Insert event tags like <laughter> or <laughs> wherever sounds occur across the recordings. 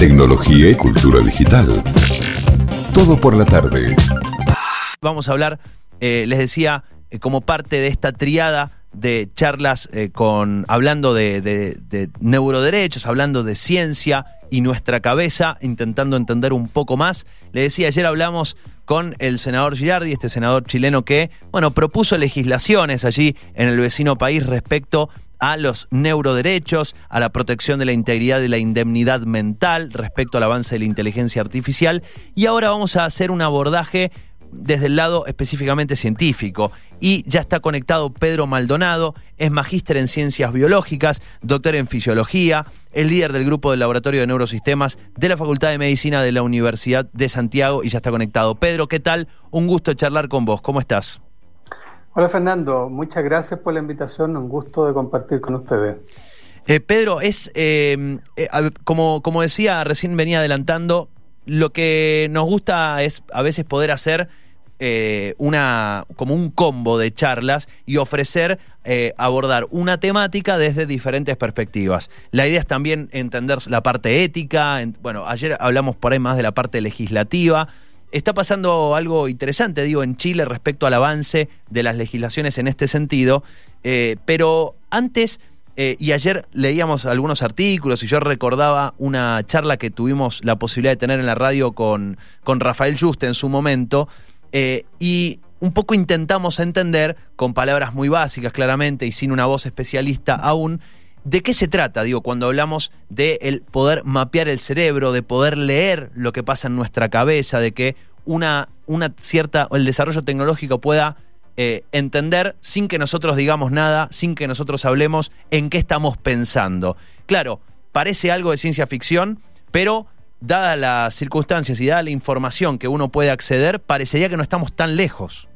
tecnología y cultura digital. Todo por la tarde. Vamos a hablar, eh, les decía, eh, como parte de esta triada de charlas eh, con hablando de, de- de neuroderechos, hablando de ciencia y nuestra cabeza, intentando entender un poco más. Le decía, ayer hablamos con el senador Girardi, este senador chileno que, bueno, propuso legislaciones allí en el vecino país respecto a los neuroderechos, a la protección de la integridad y la indemnidad mental, respecto al avance de la inteligencia artificial. Y ahora vamos a hacer un abordaje desde el lado específicamente científico. Y ya está conectado Pedro Maldonado, es magíster en ciencias biológicas, doctor en fisiología, es líder del grupo del Laboratorio de Neurosistemas de la Facultad de Medicina de la Universidad de Santiago y ya está conectado. Pedro, ¿qué tal? Un gusto charlar con vos. ¿Cómo estás? Hola Fernando, muchas gracias por la invitación, un gusto de compartir con ustedes. Eh, Pedro, es eh, eh, como, como decía, recién venía adelantando, lo que nos gusta es a veces poder hacer eh, una como un combo de charlas y ofrecer eh, abordar una temática desde diferentes perspectivas. La idea es también entender la parte ética. en- bueno, ayer hablamos por ahí más de la parte legislativa. Está pasando algo interesante, digo, en Chile respecto al avance de las legislaciones en este sentido, eh, pero antes, eh, y ayer leíamos algunos artículos y yo recordaba una charla que tuvimos la posibilidad de tener en la radio con, con Rafael Juste en su momento, eh, y un poco intentamos entender, con palabras muy básicas claramente y sin una voz especialista aún, ¿De qué se trata, digo, cuando hablamos de el poder mapear el cerebro, de poder leer lo que pasa en nuestra cabeza, de que una, una cierta, el desarrollo tecnológico pueda eh, entender sin que nosotros digamos nada, sin que nosotros hablemos en qué estamos pensando? Claro, parece algo de ciencia ficción, pero dadas las circunstancias y dada la información que uno puede acceder, parecería que no estamos tan lejos.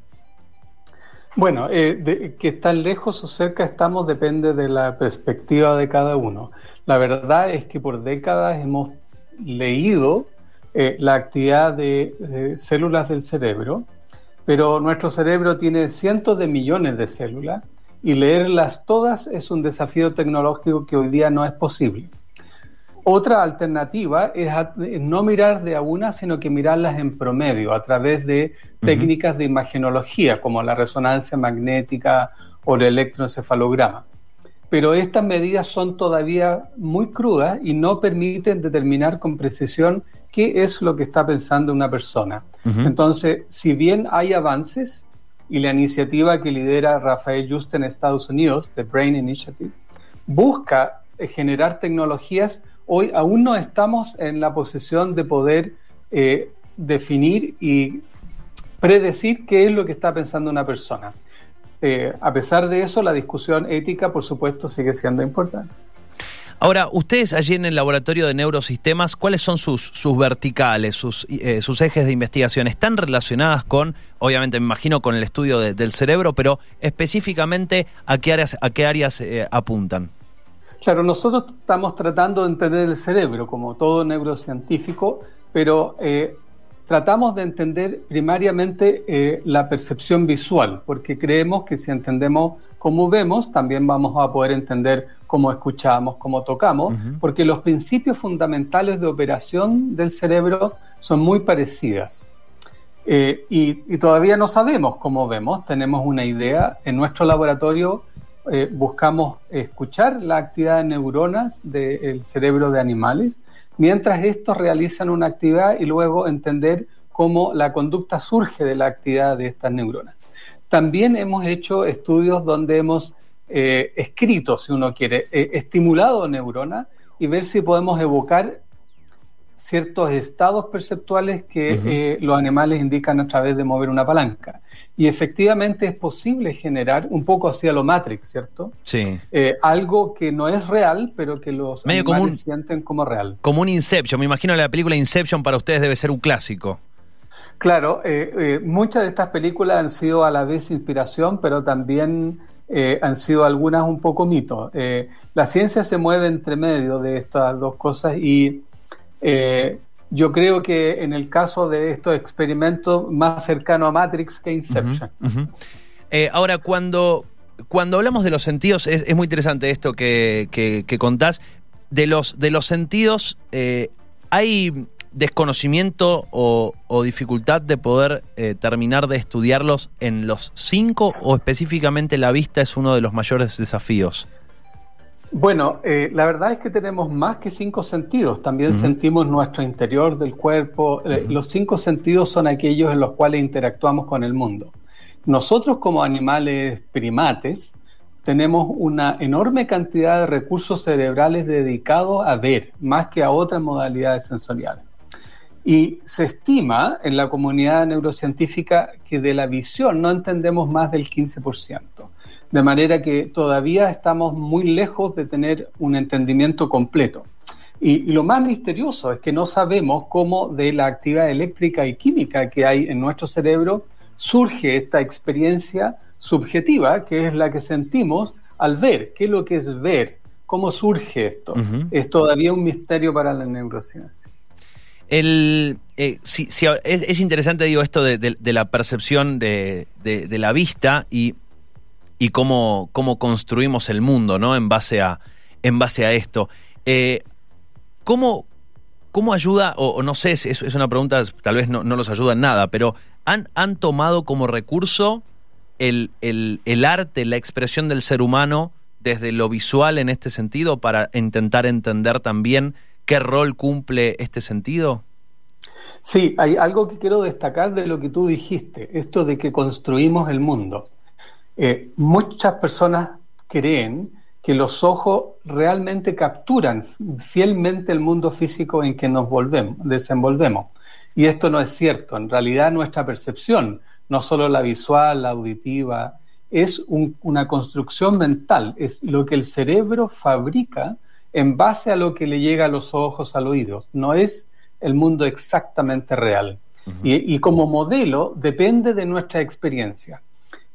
Bueno, eh, que tan lejos o cerca estamos depende de la perspectiva de cada uno. La verdad es que por décadas hemos leído eh, la actividad de células del cerebro, pero nuestro cerebro tiene cientos de millones de células y leerlas todas es un desafío tecnológico que hoy día no es posible. Otra alternativa es a- no mirar de a una, sino que mirarlas en promedio a través de técnicas de imagenología, como la resonancia magnética o el electroencefalograma. Pero estas medidas son todavía muy crudas y no permiten determinar con precisión qué es lo que está pensando una persona. Entonces, si bien hay avances, y la iniciativa que lidera Rafael Juste en Estados Unidos, The Brain Initiative, busca eh, generar tecnologías, hoy aún no estamos en la posición de poder eh, definir y predecir qué es lo que está pensando una persona. Eh, a pesar de eso, la discusión ética, por supuesto, sigue siendo importante. Ahora, ustedes allí en el laboratorio de neurosistemas, ¿cuáles son sus, verticales, sus, eh, sus ejes de investigación? ¿Están relacionadas con, obviamente me imagino, con el estudio de- del cerebro, pero específicamente a qué áreas, a qué áreas eh, apuntan? Claro, nosotros estamos tratando de entender el cerebro como todo neurocientífico, pero eh, tratamos de entender primariamente eh, la percepción visual, porque creemos que si entendemos cómo vemos, también vamos a poder entender cómo escuchamos, cómo tocamos, porque los principios fundamentales de operación del cerebro son muy parecidas. Eh, y, y todavía no sabemos cómo vemos, tenemos una idea. En nuestro laboratorio eh, buscamos escuchar la actividad de neuronas del cerebro de animales, mientras estos realizan una actividad y luego entender cómo la conducta surge de la actividad de estas neuronas. También hemos hecho estudios donde hemos eh, escrito, si uno quiere, eh, estimulado neuronas y ver si podemos evocar ciertos estados perceptuales que eh, los animales indican a través de mover una palanca. Y efectivamente es posible generar, un poco hacia lo Matrix, ¿cierto? Sí. Eh, algo que no es real, pero que los Medio como animales un- sienten como real. Como un Inception, me imagino la película Inception para ustedes debe ser un clásico. Claro, eh, muchas de estas películas han sido a la vez inspiración, pero también eh, han sido algunas un poco mito. Eh, la ciencia se mueve entre medio de estas dos cosas y eh, yo creo que en el caso de estos experimentos más cercano a Matrix que Inception. Eh, ahora, cuando, cuando hablamos de los sentidos, es, muy interesante esto que, que- que contás. De los, de los sentidos, eh, ¿hay desconocimiento o, dificultad de poder terminar de estudiarlos en los cinco o específicamente la vista es uno de los mayores desafíos? Bueno, eh, la verdad es que tenemos más que cinco sentidos. También sentimos nuestro interior del cuerpo. Eh, los cinco sentidos son aquellos en los cuales interactuamos con el mundo. Nosotros como animales primates tenemos una enorme cantidad de recursos cerebrales dedicados a ver, más que a otras modalidades sensoriales. Y se estima en la comunidad neurocientífica que de la visión no entendemos más del 15%. De manera que todavía estamos muy lejos de tener un entendimiento completo. Y, lo más misterioso es que no sabemos cómo de la actividad eléctrica y química que hay en nuestro cerebro surge esta experiencia subjetiva, que es la que sentimos al ver. ¿Qué es lo que es ver? ¿Cómo surge esto? Es todavía un misterio para la neurociencia. El, eh, es, interesante, digo, esto de, la percepción de, la vista y y cómo, cómo construimos el mundo, ¿no? En base a, en base a esto. Eh, ¿cómo, ayuda, o, no sé, es, es, una pregunta, tal vez no, los ayuda en nada, pero ¿han, han tomado como recurso el, el, arte, la expresión del ser humano desde lo visual en este sentido para intentar entender también qué rol cumple este sentido? Sí, hay algo que quiero destacar de lo que tú dijiste, esto de que construimos el mundo. Eh, muchas personas creen que los ojos realmente capturan fielmente el mundo físico en que nos volvemos, desenvolvemos. Y esto no es cierto. En realidad nuestra percepción, no solo la visual, la auditiva, es una construcción mental, es lo que el cerebro fabrica en base a lo que le llega a los ojos, al oído. No es el mundo exactamente real. y como modelo depende de nuestra experiencia.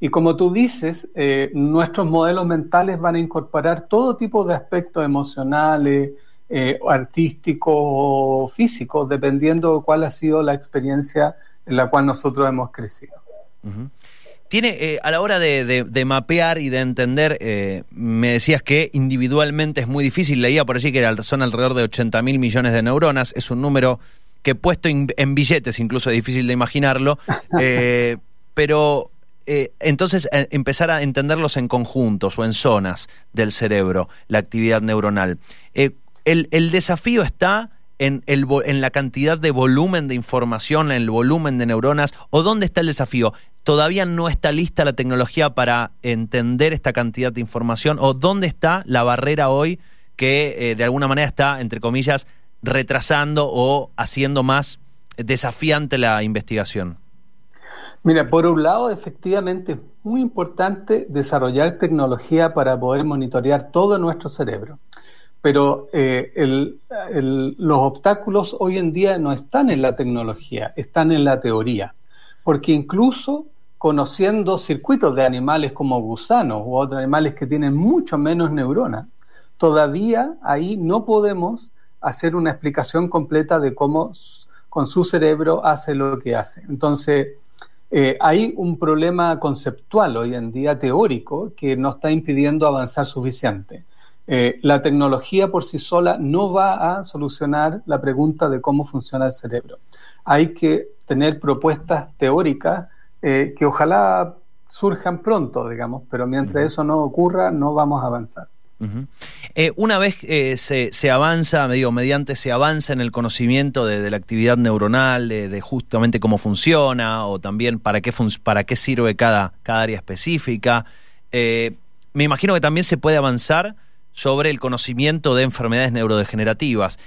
Y como tú dices, eh, nuestros modelos mentales van a incorporar todo tipo de aspectos emocionales, eh, artísticos o físicos, dependiendo de cuál ha sido la experiencia en la cual nosotros hemos crecido. Tiene, eh, a la hora de, mapear y de entender, me decías que individualmente es muy difícil, leía por allí que son alrededor de 80 mil millones de neuronas, es un número que puesto en billetes incluso es difícil de imaginarlo, <laughs> pero eh, entonces eh, empezar a entenderlos en conjuntos o en zonas del cerebro, la actividad neuronal. Eh, el, desafío está en, el, en la cantidad de volumen de información, en el volumen de neuronas, o dónde está el desafío. ¿Todavía no está lista la tecnología para entender esta cantidad de información? ¿O dónde está la barrera hoy que de alguna manera está, entre comillas, retrasando o haciendo más desafiante la investigación? Mira, por un lado, efectivamente es muy importante desarrollar tecnología para poder monitorear todo nuestro cerebro. Pero eh, los obstáculos hoy en día no están en la tecnología, están en la teoría. Porque incluso conociendo circuitos de animales como gusanos u otros animales que tienen mucho menos neuronas, todavía ahí no podemos hacer una explicación completa de cómo con su cerebro hace lo que hace. Entonces, eh, hay un problema conceptual hoy en día teórico que nos está impidiendo avanzar suficiente. Eh, la tecnología por sí sola no va a solucionar la pregunta de cómo funciona el cerebro. Hay que tener propuestas teóricas eh, que ojalá surjan pronto, digamos, pero mientras eso no ocurra, no vamos a avanzar. Eh, una vez eh, se, avanza, me digo, mediante se avanza en el conocimiento de, la actividad neuronal, de, justamente cómo funciona o también para qué, para qué sirve cada, cada área específica, eh, me imagino que también se puede avanzar sobre el conocimiento de enfermedades neurodegenerativas.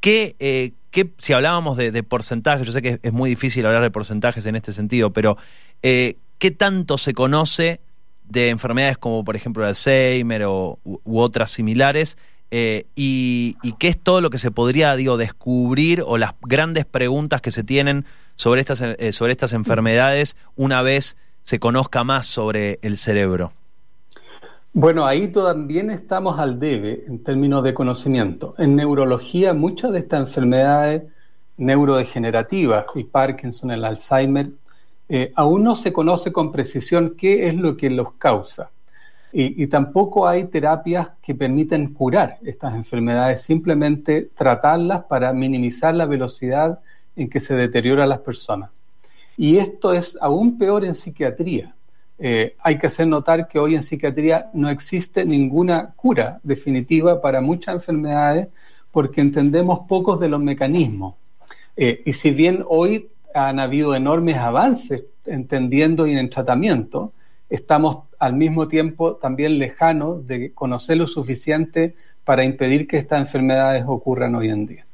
¿qué, si hablábamos de, porcentajes, yo sé que es, muy difícil hablar de porcentajes en este sentido, pero ¿qué tanto se conoce? De enfermedades como por ejemplo el Alzheimer o, u, otras similares, eh, y, qué es todo lo que se podría digo, descubrir o las grandes preguntas que se tienen sobre estas, eh, sobre estas enfermedades una vez se conozca más sobre el cerebro. Bueno, ahí también estamos al debe en términos de conocimiento. En neurología, muchas de estas enfermedades neurodegenerativas, el Parkinson, el Alzheimer, eh, aún no se conoce con precisión qué es lo que los causa. Y, tampoco hay terapias que permiten curar estas enfermedades, simplemente tratarlas para minimizar la velocidad en que se deterioran las personas. Y esto es aún peor en psiquiatría. Eh, hay que hacer notar que hoy en psiquiatría no existe ninguna cura definitiva para muchas enfermedades porque entendemos pocos de los mecanismos. Eh, y si bien hoy han habido enormes avances entendiendo y en tratamiento, estamos al mismo tiempo también lejanos de conocer lo suficiente para impedir que estas enfermedades ocurran hoy en día.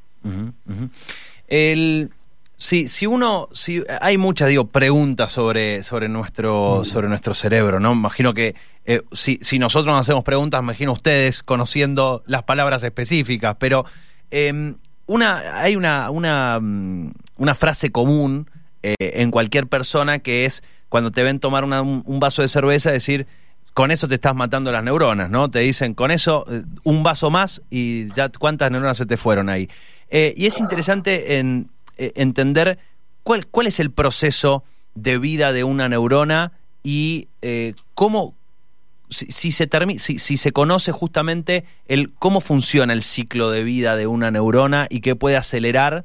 El, si, si uno, si hay muchas, digo, preguntas sobre, sobre, nuestro, sobre nuestro cerebro, ¿no? Imagino que eh, si, si, nosotros nos hacemos preguntas, imagino ustedes conociendo las palabras específicas, pero em, una, hay una, una, mm, una frase común eh, en cualquier persona que es cuando te ven tomar un, vaso de cerveza, decir, con eso te estás matando las neuronas, ¿no? Te dicen, con eso, eh, un vaso más y ya cuántas neuronas se te fueron ahí. Eh, y es interesante en, entender cuál, cuál es el proceso de vida de una neurona y cómo, si, se si, si, se conoce justamente el cómo funciona el ciclo de vida de una neurona y qué puede acelerar,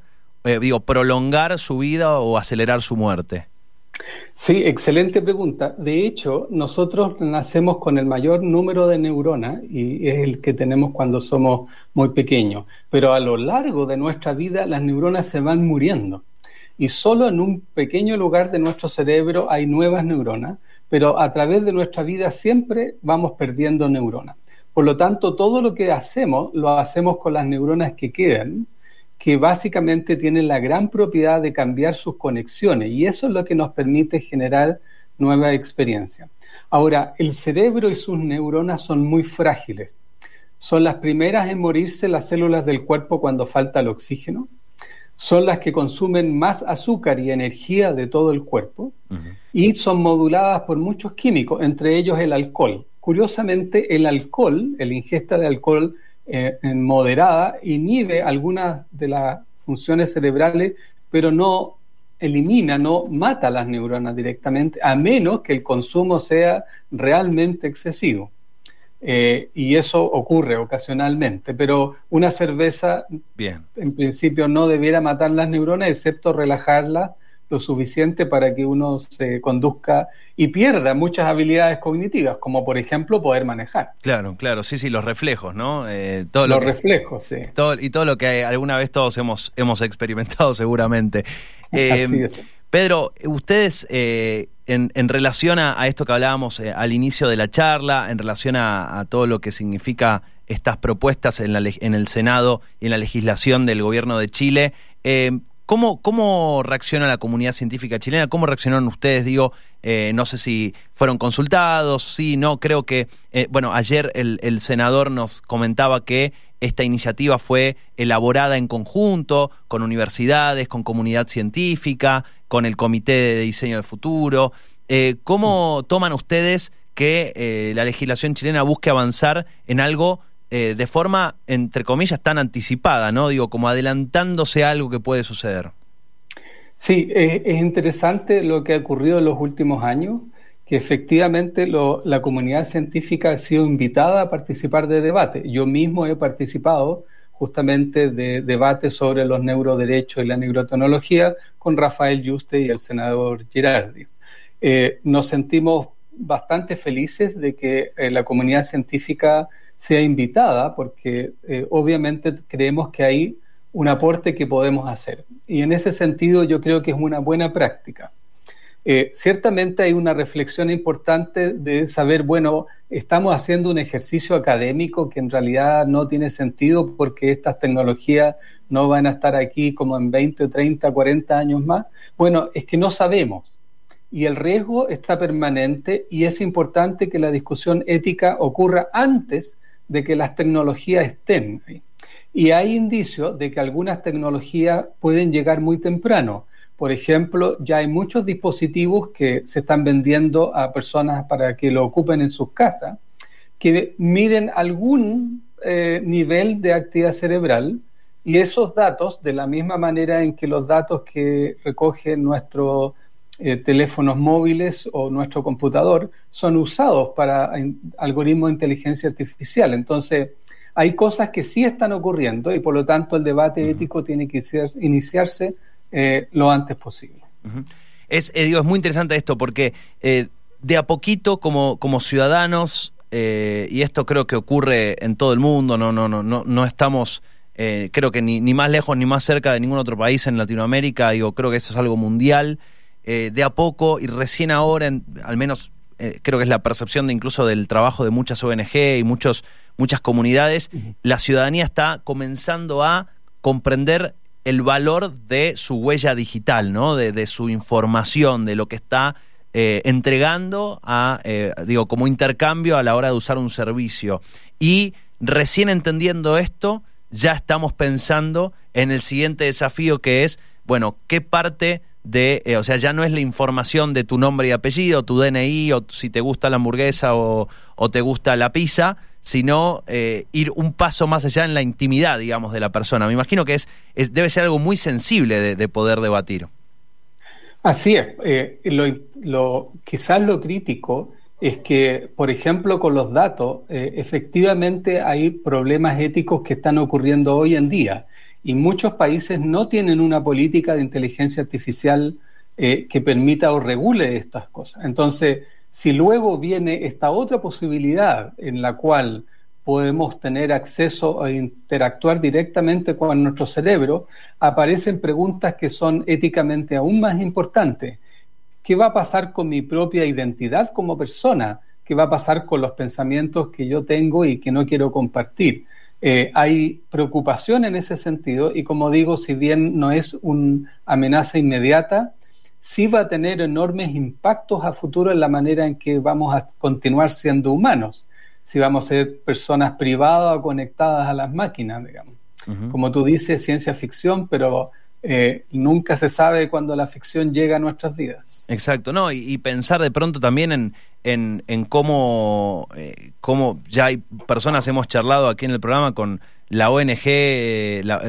digo, prolongar su vida o acelerar su muerte. Sí, excelente pregunta. De hecho, nosotros nacemos con el mayor número de neuronas y es el que tenemos cuando somos muy pequeños. Pero a lo largo de nuestra vida las neuronas se van muriendo. Y solo en un pequeño lugar de nuestro cerebro hay nuevas neuronas, pero a través de nuestra vida siempre vamos perdiendo neuronas. Por lo tanto, todo lo que hacemos lo hacemos con las neuronas que quedan que básicamente tienen la gran propiedad de cambiar sus conexiones y eso es lo que nos permite generar nueva experiencia. Ahora, el cerebro y sus neuronas son muy frágiles. Son las primeras en morirse las células del cuerpo cuando falta el oxígeno. Son las que consumen más azúcar y energía de todo el cuerpo y son moduladas por muchos químicos, entre ellos el alcohol. Curiosamente, el alcohol, el ingesta de alcohol, eh, en moderada inhibe algunas de las funciones cerebrales, pero no elimina, no mata las neuronas directamente, a menos que el consumo sea realmente excesivo. Eh, y eso ocurre ocasionalmente, pero una cerveza Bien. en principio no debiera matar las neuronas, excepto relajarlas lo suficiente para que uno se conduzca y pierda muchas habilidades cognitivas, como por ejemplo poder manejar. Claro, claro, sí, sí, los reflejos, ¿no? Eh, todo los reflejos, sí. Todo, y todo lo que alguna vez todos hemos, hemos experimentado <laughs> seguramente. Eh, Pedro, ustedes eh, en, relación a, esto que hablábamos al inicio de la charla, en relación a, todo lo que significa estas propuestas en, la, en el Senado y en la legislación del gobierno de Chile, ¿Cómo, ¿Cómo reacciona la comunidad científica chilena? ¿Cómo reaccionaron ustedes? Digo, eh, no sé si fueron consultados, sí, no, creo que, eh, bueno, ayer el, senador nos comentaba que esta iniciativa fue elaborada en conjunto con universidades, con comunidad científica, con el Comité de Diseño de Futuro. Eh, ¿Cómo toman ustedes que la legislación chilena busque avanzar en algo eh, de forma, entre comillas, tan anticipada, ¿no? Digo, como adelantándose a algo que puede suceder. Sí, es interesante lo que ha ocurrido en los últimos años, que efectivamente la comunidad científica ha sido invitada a participar de debate. Yo mismo he participado justamente de debates sobre los neuroderechos y la neurotecnología con Rafael Yuste y el senador Girardi. Eh, nos sentimos bastante felices de que eh, la comunidad científica sea invitada, porque eh, obviamente creemos que hay un aporte que podemos hacer. Y en ese sentido yo creo que es una buena práctica. Eh, ciertamente hay una reflexión importante de saber, bueno, estamos haciendo un ejercicio académico que en realidad no tiene sentido porque estas tecnologías no van a estar aquí como en 20, 30, 40 años más. Bueno, es que no sabemos y el riesgo está permanente y es importante que la discusión ética ocurra antes de que las tecnologías estén. Y hay indicios de que algunas tecnologías pueden llegar muy temprano. Por ejemplo, ya hay muchos dispositivos que se están vendiendo a personas para que lo ocupen en sus casas, que miden algún eh, nivel de actividad cerebral y esos datos, de la misma manera en que los datos que recoge nuestro eh, teléfonos móviles o nuestro computador son usados para algoritmos de inteligencia artificial. Entonces, hay cosas que sí están ocurriendo y por lo tanto el debate ético tiene que iniciarse eh, lo antes posible. es, eh, es muy interesante esto porque de a poquito como, como ciudadanos, y esto creo que ocurre en todo el mundo, no, no, no, no, no estamos eh, creo que ni, ni, más lejos ni más cerca de ningún otro país en Latinoamérica, digo, creo que eso es algo mundial, eh, de a poco y recién ahora, al menos eh, creo que es la percepción de incluso del trabajo de muchas ONG y muchos, muchas comunidades, la ciudadanía está comenzando a comprender el valor de su huella digital, ¿no? de, su información, de lo que está entregando a, digo, como intercambio a la hora de usar un servicio. Y recién entendiendo esto, ya estamos pensando en el siguiente desafío que es, bueno, qué parte de, eh, o sea, ya no es la información de tu nombre y apellido, tu DNI, o si te gusta la hamburguesa o, te gusta la pizza, sino eh, ir un paso más allá en la intimidad, digamos, de la persona. Me imagino que es, debe ser algo muy sensible de, poder debatir. Así es. Eh, lo, quizás lo crítico es que, por ejemplo, con los datos, efectivamente hay problemas éticos que están ocurriendo hoy en día y muchos países no tienen una política de inteligencia artificial eh, que permita o regule estas cosas. Entonces, si luego viene esta otra posibilidad en la cual podemos tener acceso a interactuar directamente con nuestro cerebro, aparecen preguntas que son éticamente aún más importantes ¿Qué va a pasar con mi propia identidad como persona? ¿Qué va a pasar con los pensamientos que yo tengo y que no quiero compartir? Eh, hay preocupación en ese sentido y como digo, si bien no es una amenaza inmediata, sí va a tener enormes impactos a futuro en la manera en que vamos a continuar siendo humanos, si vamos a ser personas privadas o conectadas a las máquinas, digamos. Como tú dices, ciencia ficción, pero eh, nunca se sabe cuándo la ficción llega a nuestras vidas. Exacto, no, y, pensar de pronto también en, en, en cómo, eh, cómo, ya hay personas, hemos charlado aquí en el programa con la ONG,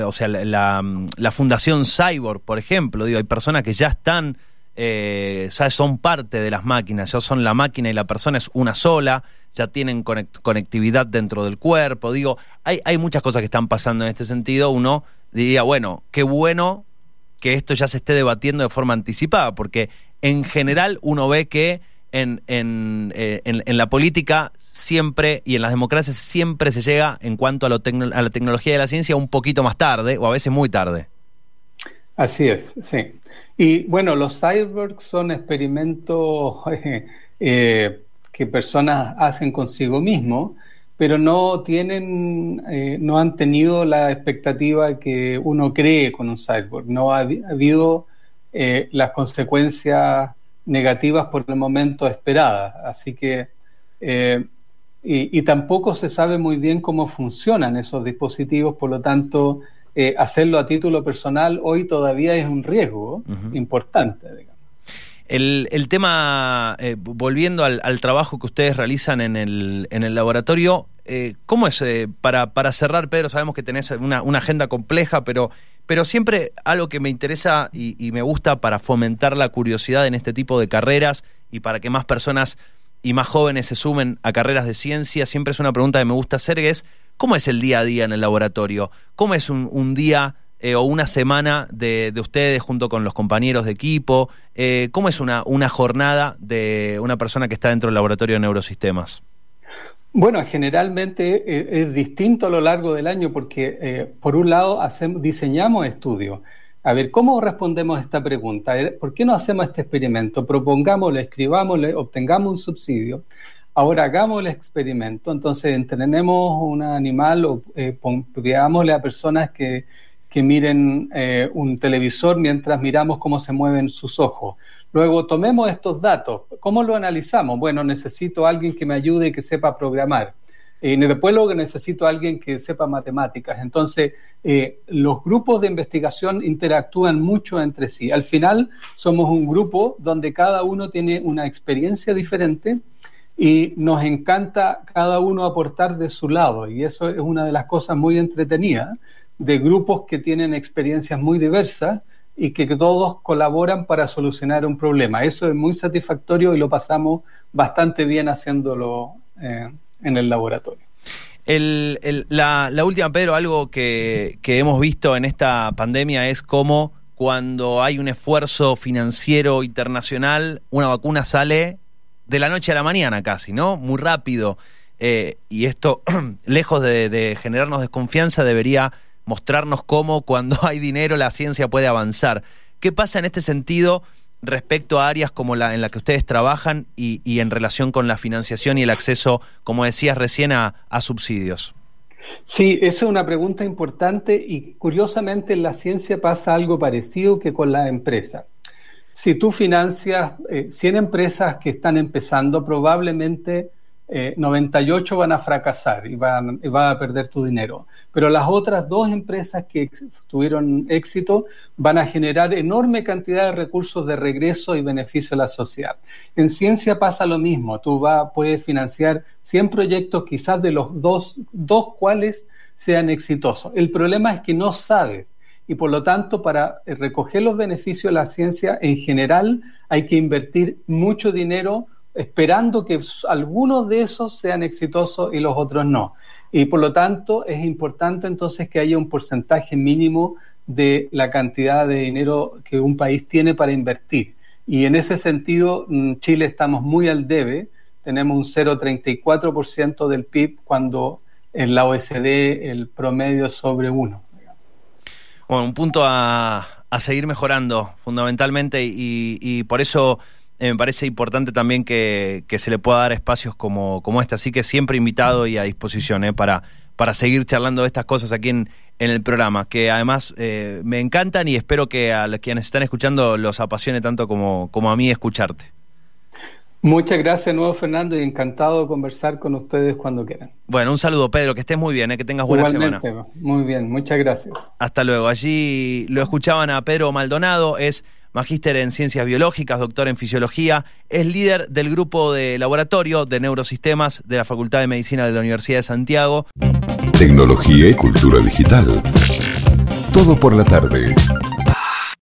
o sea, la, la, Fundación Cyborg, por ejemplo, digo, hay personas que ya están, eh, son parte de las máquinas, ya son la máquina y la persona es una sola, ya tienen conectividad dentro del cuerpo, digo, hay, hay muchas cosas que están pasando en este sentido, uno diría, bueno, qué bueno que esto ya se esté debatiendo de forma anticipada, porque en general uno ve que en, en, eh, en, la política siempre y en las democracias siempre se llega en cuanto a, lo a la tecnología de la ciencia un poquito más tarde o a veces muy tarde. Así es, sí. Y bueno, los cyborgs son experimentos <laughs> eh, que personas hacen consigo mismos pero no tienen, eh, no han tenido la expectativa que uno cree con un cyborg. No ha, habido eh, las consecuencias negativas por el momento esperadas. Así que, eh, y, tampoco se sabe muy bien cómo funcionan esos dispositivos, por lo tanto, hacerlo a título personal hoy todavía es un riesgo importante. Digamos. El, tema, eh, volviendo al, trabajo que ustedes realizan en el, en el laboratorio, eh, ¿cómo es? Eh, para, para cerrar, Pedro, sabemos que tenés una, agenda compleja, pero, pero siempre algo que me interesa y, me gusta para fomentar la curiosidad en este tipo de carreras y para que más personas y más jóvenes se sumen a carreras de ciencia, siempre es una pregunta que me gusta hacer, que es, ¿cómo es el día a día en el laboratorio? ¿Cómo es un, un día eh, o una semana de, ustedes junto con los compañeros de equipo? Eh, ¿Cómo es una, una jornada de una persona que está dentro del laboratorio de neurosistemas? Bueno, generalmente eh, es distinto a lo largo del año porque, por un lado, diseñamos estudios. A ver, ¿cómo respondemos a esta pregunta? ¿Por qué no hacemos este experimento? Propongámosle, escribámosle, obtengamos un subsidio. Ahora hagamos el experimento. Entonces, entrenemos un animal o eh, a personas que que miren eh, un televisor mientras miramos cómo se mueven sus ojos. Luego tomemos estos datos. ¿Cómo lo analizamos? Bueno, necesito a alguien que me ayude y que sepa programar. y después luego necesito a alguien que sepa matemáticas. Entonces, eh, los grupos de investigación interactúan mucho entre sí. Al final, somos un grupo donde cada uno tiene una experiencia diferente y nos encanta cada uno aportar de su lado. Y eso es una de las cosas muy entretenidas de grupos que tienen experiencias muy diversas y que, todos colaboran para solucionar un problema. Eso es muy satisfactorio y lo pasamos bastante bien haciéndolo eh, en el laboratorio. la, última, Pedro, algo que, que hemos visto en esta pandemia es cómo cuando hay un esfuerzo financiero internacional, una vacuna sale de la noche a la mañana casi, ¿no? Muy rápido. Eh, y esto, <clears throat> lejos de, generarnos desconfianza, debería mostrarnos cómo cuando hay dinero la ciencia puede avanzar. ¿Qué pasa en este sentido respecto a áreas como la en la que ustedes trabajan y, en relación con la financiación y el acceso, como decías recién, a, subsidios? Sí, esa es una pregunta importante y curiosamente en la ciencia pasa algo parecido que con la empresa. Si tú financias 100 eh, empresas que están empezando, probablemente 98 eh, van a fracasar y van, a perder tu dinero. Pero las otras dos empresas que tuvieron éxito van a generar enorme cantidad de recursos de regreso y beneficio a la sociedad. En ciencia pasa lo mismo. Tú va, puedes financiar 100 proyectos, quizás de los dos, dos cuales sean exitosos. El problema es que no sabes. Y por lo tanto, para recoger los beneficios de la ciencia, en general hay que invertir mucho dinero esperando que algunos de esos sean exitosos y los otros no. Y por lo tanto es importante entonces que haya un porcentaje mínimo de la cantidad de dinero que un país tiene para invertir. Y en ese sentido, mm, Chile estamos muy al debe, tenemos un 0,34% del PIB cuando en la OSD el promedio es sobre uno. Bueno, un punto a, seguir mejorando fundamentalmente y por eso eh, me parece importante también que, se le pueda dar espacios como, como este, así que siempre invitado y a disposición eh, para, para seguir charlando de estas cosas aquí en, en el programa, que además eh, me encantan y espero que a los quienes están escuchando los apasione tanto como, como a mí escucharte. Muchas gracias nuevo Fernando y encantado de conversar con ustedes cuando quieran. Bueno, un saludo Pedro, que estés muy bien, que tengas buena semana. Muy bien, muchas gracias. Hasta luego. Allí lo escuchaban a Pedro Maldonado, es magíster en ciencias biológicas, doctor en fisiología, es líder del grupo de laboratorio de neurosistemas de la Facultad de Medicina de la Universidad de Santiago. Tecnología y cultura digital. Todo por la tarde.